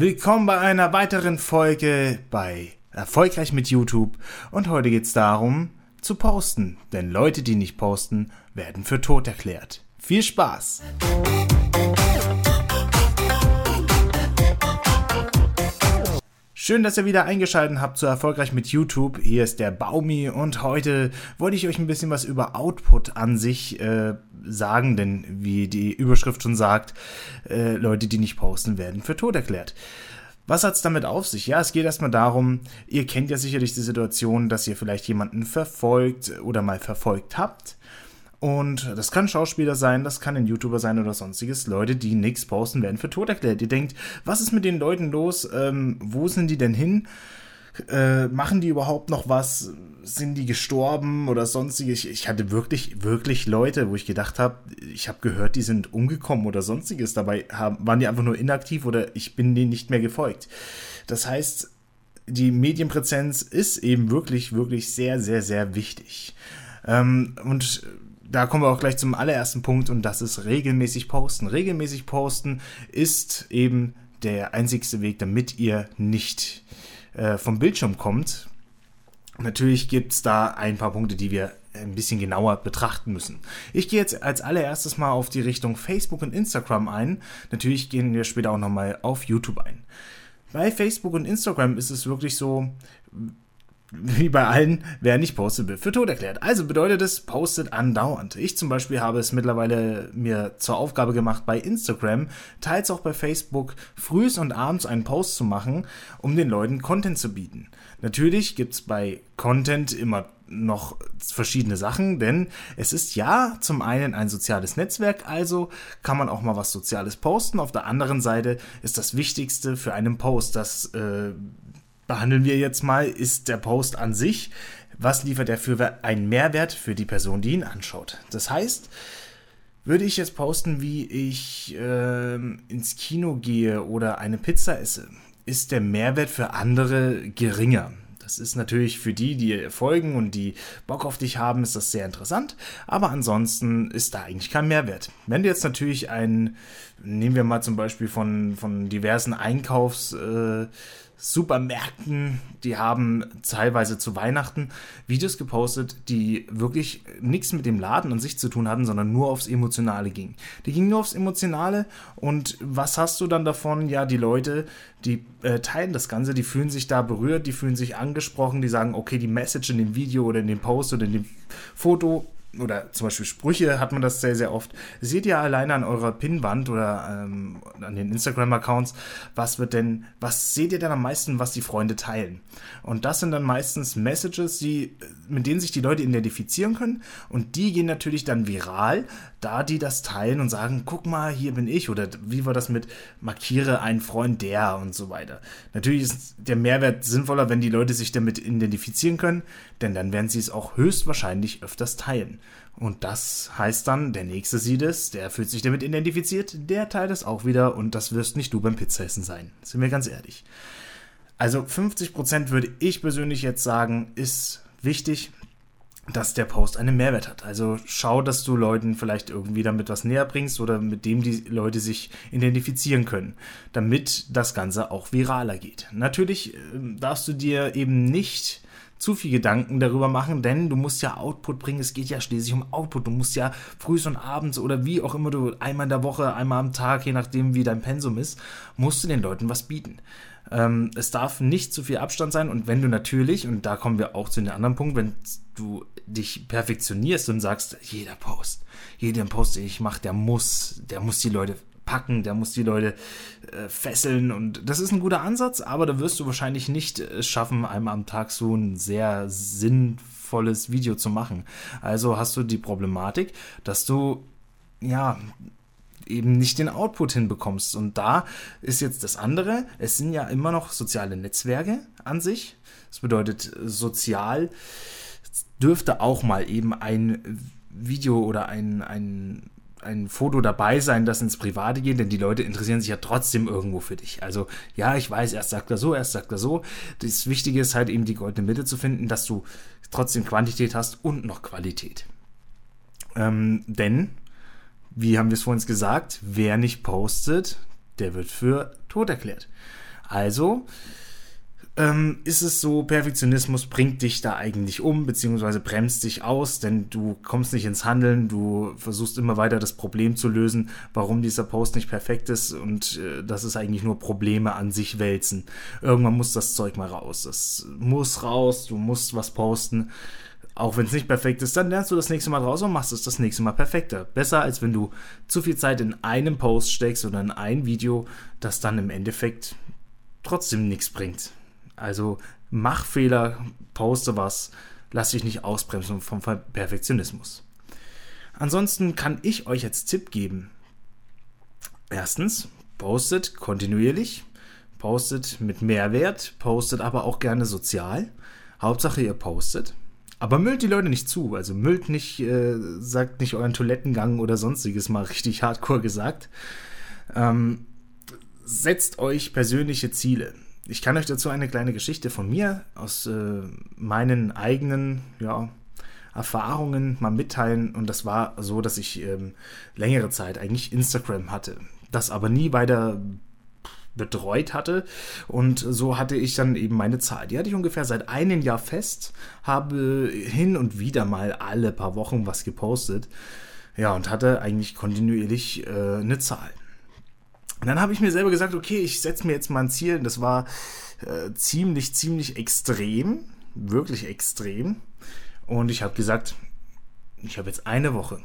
Willkommen bei einer weiteren Folge bei Erfolgreich mit YouTube und heute geht es darum zu posten, denn Leute, die nicht posten, werden für tot erklärt. Viel Spaß! Schön, dass ihr wieder eingeschaltet habt zu Erfolgreich mit YouTube. Hier ist der Baumi und heute wollte ich euch ein bisschen was über Output an sich äh, sagen, denn wie die Überschrift schon sagt, äh, Leute, die nicht posten, werden für tot erklärt. Was hat's damit auf sich? Ja, es geht erstmal darum, ihr kennt ja sicherlich die Situation, dass ihr vielleicht jemanden verfolgt oder mal verfolgt habt und das kann Schauspieler sein, das kann ein YouTuber sein oder sonstiges. Leute, die nichts posten, werden für tot erklärt. Ihr denkt, was ist mit den Leuten los? Ähm, wo sind die denn hin? Äh, machen die überhaupt noch was? Sind die gestorben oder sonstiges? Ich, ich hatte wirklich, wirklich Leute, wo ich gedacht habe, ich habe gehört, die sind umgekommen oder sonstiges. Dabei haben, waren die einfach nur inaktiv oder ich bin denen nicht mehr gefolgt. Das heißt, die Medienpräsenz ist eben wirklich, wirklich sehr, sehr, sehr wichtig. Ähm, und da kommen wir auch gleich zum allerersten Punkt und das ist regelmäßig posten. Regelmäßig posten ist eben der einzigste Weg, damit ihr nicht äh, vom Bildschirm kommt. Natürlich gibt es da ein paar Punkte, die wir ein bisschen genauer betrachten müssen. Ich gehe jetzt als allererstes mal auf die Richtung Facebook und Instagram ein. Natürlich gehen wir später auch nochmal auf YouTube ein. Bei Facebook und Instagram ist es wirklich so, wie bei allen, wer nicht postet, wird für tot erklärt. Also bedeutet es, postet andauernd. Ich zum Beispiel habe es mittlerweile mir zur Aufgabe gemacht, bei Instagram, teils auch bei Facebook, frühs und abends einen Post zu machen, um den Leuten Content zu bieten. Natürlich gibt's bei Content immer noch verschiedene Sachen, denn es ist ja zum einen ein soziales Netzwerk, also kann man auch mal was Soziales posten. Auf der anderen Seite ist das Wichtigste für einen Post, dass äh, behandeln wir jetzt mal, ist der Post an sich. Was liefert er für einen Mehrwert für die Person, die ihn anschaut? Das heißt, würde ich jetzt posten, wie ich äh, ins Kino gehe oder eine Pizza esse, ist der Mehrwert für andere geringer. Das ist natürlich für die, die folgen und die Bock auf dich haben, ist das sehr interessant. Aber ansonsten ist da eigentlich kein Mehrwert. Wenn du jetzt natürlich ein, nehmen wir mal zum Beispiel von, von diversen Einkaufs, äh, Supermärkten, die haben teilweise zu Weihnachten Videos gepostet, die wirklich nichts mit dem Laden an sich zu tun hatten, sondern nur aufs Emotionale gingen. Die gingen nur aufs Emotionale und was hast du dann davon? Ja, die Leute, die äh, teilen das Ganze, die fühlen sich da berührt, die fühlen sich angesprochen, die sagen, okay, die Message in dem Video oder in dem Post oder in dem Foto oder zum Beispiel Sprüche hat man das sehr, sehr oft. Seht ihr alleine an eurer Pinnwand oder ähm, an den Instagram-Accounts, was wird denn, was seht ihr denn am meisten, was die Freunde teilen? Und das sind dann meistens Messages, die, mit denen sich die Leute identifizieren können und die gehen natürlich dann viral, da die das teilen und sagen, guck mal, hier bin ich oder wie war das mit markiere einen Freund der und so weiter. Natürlich ist der Mehrwert sinnvoller, wenn die Leute sich damit identifizieren können, denn dann werden sie es auch höchstwahrscheinlich öfters teilen. Und das heißt dann, der Nächste sieht es, der fühlt sich damit identifiziert, der teilt es auch wieder und das wirst nicht du beim Pizzaessen sein. Sind wir ganz ehrlich. Also 50% würde ich persönlich jetzt sagen, ist wichtig, dass der Post einen Mehrwert hat. Also schau, dass du Leuten vielleicht irgendwie damit was näher bringst oder mit dem die Leute sich identifizieren können, damit das Ganze auch viraler geht. Natürlich äh, darfst du dir eben nicht zu viel Gedanken darüber machen, denn du musst ja Output bringen. Es geht ja schließlich um Output. Du musst ja frühs und abends oder wie auch immer du einmal in der Woche, einmal am Tag, je nachdem wie dein Pensum ist, musst du den Leuten was bieten. Ähm, es darf nicht zu viel Abstand sein und wenn du natürlich, und da kommen wir auch zu den anderen Punkt, wenn du dich perfektionierst und sagst, jeder Post, jeder Post, den ich mache, der muss, der muss die Leute packen, der muss die Leute äh, fesseln und das ist ein guter Ansatz, aber da wirst du wahrscheinlich nicht es schaffen, einmal am Tag so ein sehr sinnvolles Video zu machen. Also hast du die Problematik, dass du ja eben nicht den Output hinbekommst. Und da ist jetzt das andere, es sind ja immer noch soziale Netzwerke an sich. Das bedeutet, sozial dürfte auch mal eben ein Video oder ein, ein ein Foto dabei sein, das ins Private geht, denn die Leute interessieren sich ja trotzdem irgendwo für dich. Also ja, ich weiß, erst sagt er so, erst sagt er so. Das Wichtige ist halt eben die goldene Mitte zu finden, dass du trotzdem Quantität hast und noch Qualität. Ähm, denn, wie haben wir es vorhin gesagt, wer nicht postet, der wird für tot erklärt. Also ähm, ist es so, Perfektionismus bringt dich da eigentlich um, beziehungsweise bremst dich aus, denn du kommst nicht ins Handeln, du versuchst immer weiter das Problem zu lösen, warum dieser Post nicht perfekt ist und äh, das ist eigentlich nur Probleme an sich wälzen. Irgendwann muss das Zeug mal raus. Das muss raus, du musst was posten. Auch wenn es nicht perfekt ist, dann lernst du das nächste Mal raus und machst es das nächste Mal perfekter. Besser als wenn du zu viel Zeit in einem Post steckst oder in ein Video, das dann im Endeffekt trotzdem nichts bringt. Also mach Fehler, poste was, lass dich nicht ausbremsen vom Perfektionismus. Ansonsten kann ich euch als Tipp geben. Erstens, postet kontinuierlich, postet mit Mehrwert, postet aber auch gerne sozial. Hauptsache ihr postet. Aber müllt die Leute nicht zu. Also müllt nicht, äh, sagt nicht euren Toilettengang oder sonstiges mal richtig hardcore gesagt. Ähm, setzt euch persönliche Ziele ich kann euch dazu eine kleine Geschichte von mir aus äh, meinen eigenen ja, Erfahrungen mal mitteilen. Und das war so, dass ich ähm, längere Zeit eigentlich Instagram hatte. Das aber nie weiter betreut hatte. Und so hatte ich dann eben meine Zahl. Die hatte ich ungefähr seit einem Jahr fest, habe hin und wieder mal alle paar Wochen was gepostet. Ja, und hatte eigentlich kontinuierlich äh, eine Zahl. Und dann habe ich mir selber gesagt, okay, ich setze mir jetzt mal ein Ziel. Das war äh, ziemlich, ziemlich extrem. Wirklich extrem. Und ich habe gesagt, ich habe jetzt eine Woche.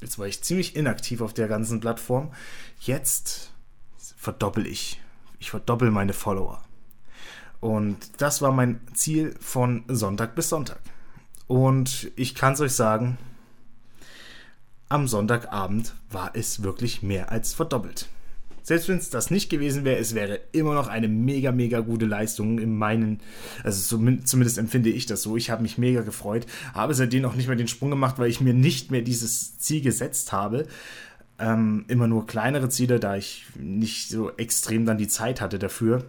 Jetzt war ich ziemlich inaktiv auf der ganzen Plattform. Jetzt verdoppel ich. Ich verdoppel meine Follower. Und das war mein Ziel von Sonntag bis Sonntag. Und ich kann es euch sagen, am Sonntagabend war es wirklich mehr als verdoppelt. Selbst wenn es das nicht gewesen wäre, es wäre immer noch eine mega, mega gute Leistung in meinen, also zumindest empfinde ich das so. Ich habe mich mega gefreut, habe seitdem auch nicht mehr den Sprung gemacht, weil ich mir nicht mehr dieses Ziel gesetzt habe. Ähm, immer nur kleinere Ziele, da ich nicht so extrem dann die Zeit hatte dafür.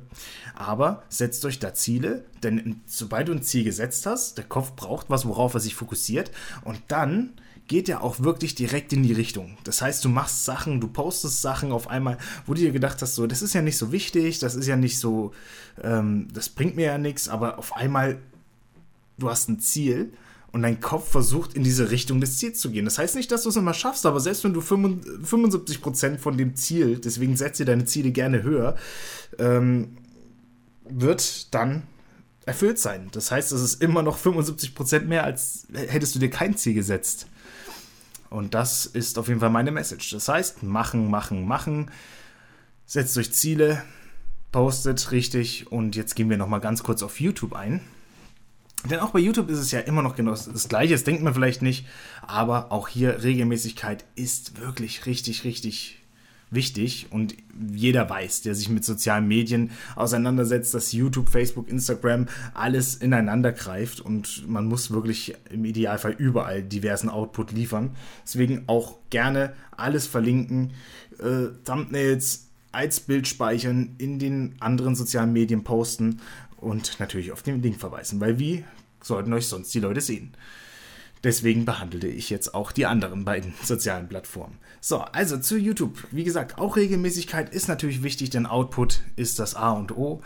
Aber setzt euch da Ziele, denn sobald du ein Ziel gesetzt hast, der Kopf braucht was, worauf er sich fokussiert und dann geht er auch wirklich direkt in die Richtung. Das heißt, du machst Sachen, du postest Sachen auf einmal, wo du dir gedacht hast, so, das ist ja nicht so wichtig, das ist ja nicht so, ähm, das bringt mir ja nichts, aber auf einmal, du hast ein Ziel und dein Kopf versucht in diese Richtung des Ziels zu gehen. Das heißt nicht, dass du es immer schaffst, aber selbst wenn du 75% von dem Ziel, deswegen setzt dir deine Ziele gerne höher, ähm, wird dann erfüllt sein. Das heißt, es ist immer noch 75% mehr, als hättest du dir kein Ziel gesetzt. Und das ist auf jeden Fall meine Message. Das heißt, machen, machen, machen. Setzt euch Ziele, postet richtig. Und jetzt gehen wir nochmal ganz kurz auf YouTube ein. Denn auch bei YouTube ist es ja immer noch genau das Gleiche. Das denkt man vielleicht nicht. Aber auch hier Regelmäßigkeit ist wirklich richtig, richtig wichtig und jeder weiß, der sich mit sozialen Medien auseinandersetzt, dass YouTube, Facebook, Instagram alles ineinander greift und man muss wirklich im Idealfall überall diversen Output liefern. Deswegen auch gerne alles verlinken, äh, Thumbnails als Bild speichern, in den anderen sozialen Medien posten und natürlich auf den Link verweisen, weil wie sollten euch sonst die Leute sehen? Deswegen behandelte ich jetzt auch die anderen beiden sozialen Plattformen. So, also zu YouTube. Wie gesagt, auch Regelmäßigkeit ist natürlich wichtig, denn Output ist das A und O.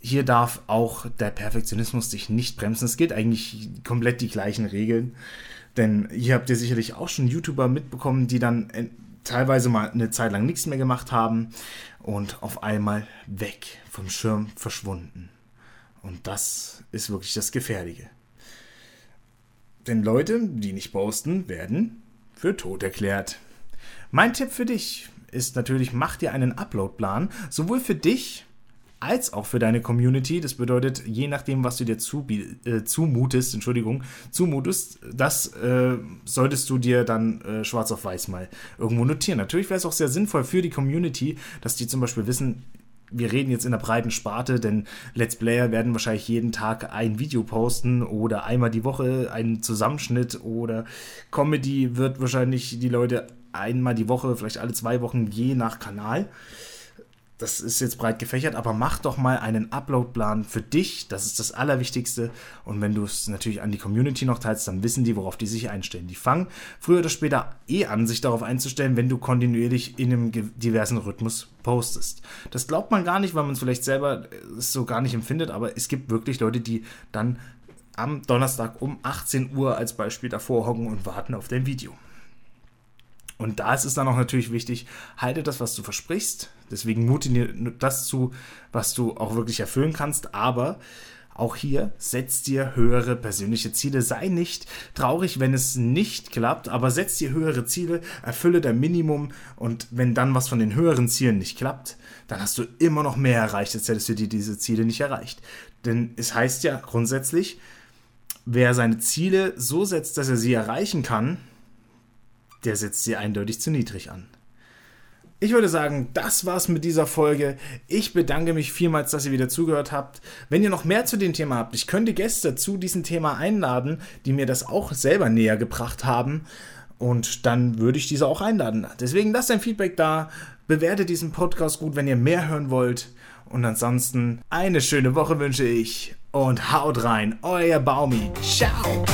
Hier darf auch der Perfektionismus sich nicht bremsen. Es gilt eigentlich komplett die gleichen Regeln. Denn hier habt ihr sicherlich auch schon YouTuber mitbekommen, die dann teilweise mal eine Zeit lang nichts mehr gemacht haben und auf einmal weg vom Schirm verschwunden. Und das ist wirklich das Gefährliche. Denn Leute, die nicht posten, werden für tot erklärt. Mein Tipp für dich ist natürlich, mach dir einen Upload-Plan, sowohl für dich als auch für deine Community. Das bedeutet, je nachdem, was du dir zu, äh, zumutest, Entschuldigung, zumutest, das äh, solltest du dir dann äh, schwarz auf weiß mal irgendwo notieren. Natürlich wäre es auch sehr sinnvoll für die Community, dass die zum Beispiel wissen, wir reden jetzt in der breiten Sparte, denn Let's Player werden wahrscheinlich jeden Tag ein Video posten oder einmal die Woche einen Zusammenschnitt oder Comedy wird wahrscheinlich die Leute einmal die Woche, vielleicht alle zwei Wochen, je nach Kanal. Das ist jetzt breit gefächert, aber mach doch mal einen Uploadplan für dich. Das ist das Allerwichtigste. Und wenn du es natürlich an die Community noch teilst, dann wissen die, worauf die sich einstellen. Die fangen früher oder später eh an, sich darauf einzustellen, wenn du kontinuierlich in einem diversen Rhythmus postest. Das glaubt man gar nicht, weil man es vielleicht selber äh, so gar nicht empfindet, aber es gibt wirklich Leute, die dann am Donnerstag um 18 Uhr als Beispiel davor hocken und warten auf dein Video. Und da ist es dann auch natürlich wichtig, halte das, was du versprichst. Deswegen mute dir das zu, was du auch wirklich erfüllen kannst. Aber auch hier setz dir höhere persönliche Ziele. Sei nicht traurig, wenn es nicht klappt, aber setz dir höhere Ziele, erfülle dein Minimum und wenn dann was von den höheren Zielen nicht klappt, dann hast du immer noch mehr erreicht, als hättest du dir diese Ziele nicht erreicht. Denn es heißt ja grundsätzlich, wer seine Ziele so setzt, dass er sie erreichen kann, der setzt sie eindeutig zu niedrig an. Ich würde sagen, das war's mit dieser Folge. Ich bedanke mich vielmals, dass ihr wieder zugehört habt. Wenn ihr noch mehr zu dem Thema habt, ich könnte Gäste zu diesem Thema einladen, die mir das auch selber näher gebracht haben. Und dann würde ich diese auch einladen. Deswegen lasst ein Feedback da, bewertet diesen Podcast gut, wenn ihr mehr hören wollt. Und ansonsten eine schöne Woche wünsche ich. Und haut rein, euer Baumi. Ciao.